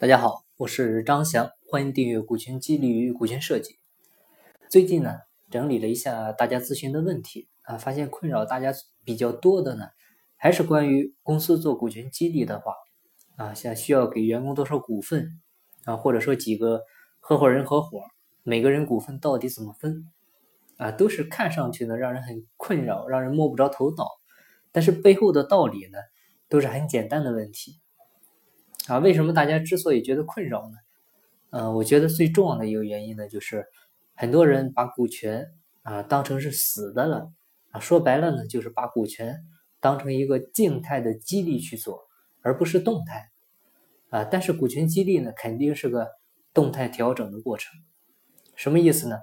大家好，我是张翔，欢迎订阅股权激励与股权设计。最近呢，整理了一下大家咨询的问题啊，发现困扰大家比较多的呢，还是关于公司做股权激励的话啊，像需要给员工多少股份啊，或者说几个合伙人合伙，每个人股份到底怎么分啊，都是看上去呢让人很困扰，让人摸不着头脑，但是背后的道理呢，都是很简单的问题。啊，为什么大家之所以觉得困扰呢？嗯，我觉得最重要的一个原因呢，就是很多人把股权啊当成是死的了啊，说白了呢，就是把股权当成一个静态的激励去做，而不是动态啊。但是股权激励呢，肯定是个动态调整的过程。什么意思呢？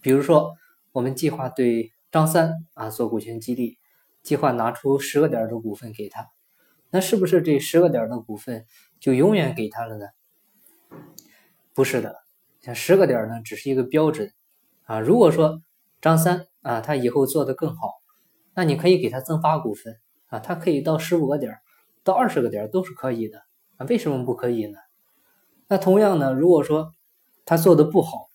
比如说，我们计划对张三啊做股权激励，计划拿出十个点的股份给他。那是不是这十个点的股份就永远给他了呢？不是的，像十个点呢，只是一个标准啊。如果说张三啊，他以后做得更好，那你可以给他增发股份啊，他可以到十五个点，到二十个点都是可以的啊。为什么不可以呢？那同样呢，如果说他做的不好，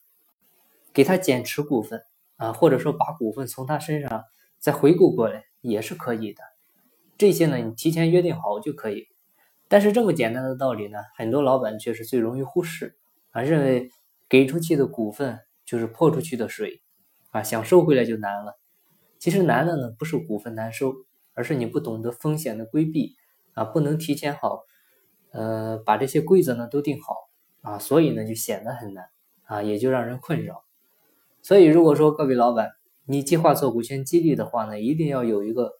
给他减持股份啊，或者说把股份从他身上再回购过来，也是可以的。这些呢，你提前约定好就可以。但是这么简单的道理呢，很多老板却是最容易忽视啊，认为给出去的股份就是泼出去的水啊，想收回来就难了。其实难的呢，不是股份难收，而是你不懂得风险的规避啊，不能提前好，呃，把这些规则呢都定好啊，所以呢就显得很难啊，也就让人困扰。所以如果说各位老板，你计划做股权激励的话呢，一定要有一个。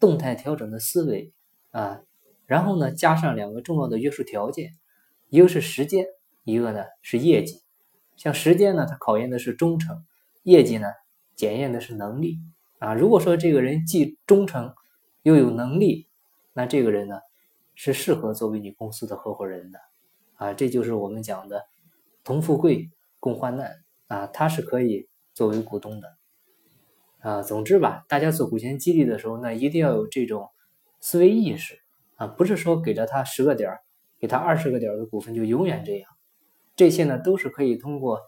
动态调整的思维啊，然后呢，加上两个重要的约束条件，一个是时间，一个呢是业绩。像时间呢，它考验的是忠诚；业绩呢，检验的是能力啊。如果说这个人既忠诚又有能力，那这个人呢是适合作为你公司的合伙人的啊。这就是我们讲的同富贵共患难啊，他是可以作为股东的。啊，总之吧，大家做股权激励的时候，那一定要有这种思维意识啊，不是说给了他十个点儿，给他二十个点儿的股份就永远这样，这些呢都是可以通过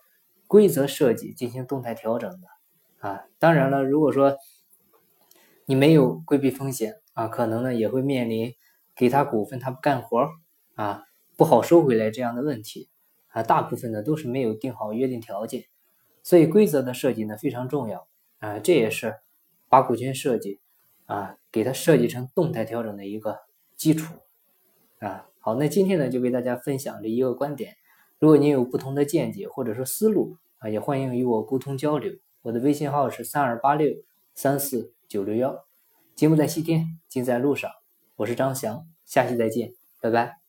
规则设计进行动态调整的啊。当然了，如果说你没有规避风险啊，可能呢也会面临给他股份他不干活啊，不好收回来这样的问题啊。大部分呢都是没有定好约定条件，所以规则的设计呢非常重要。啊，这也是把股权设计啊，给它设计成动态调整的一个基础啊。好，那今天呢就为大家分享这一个观点。如果您有不同的见解或者说思路啊，也欢迎与我沟通交流。我的微信号是三二八六三四九六幺。节目在西天，尽在路上。我是张翔，下期再见，拜拜。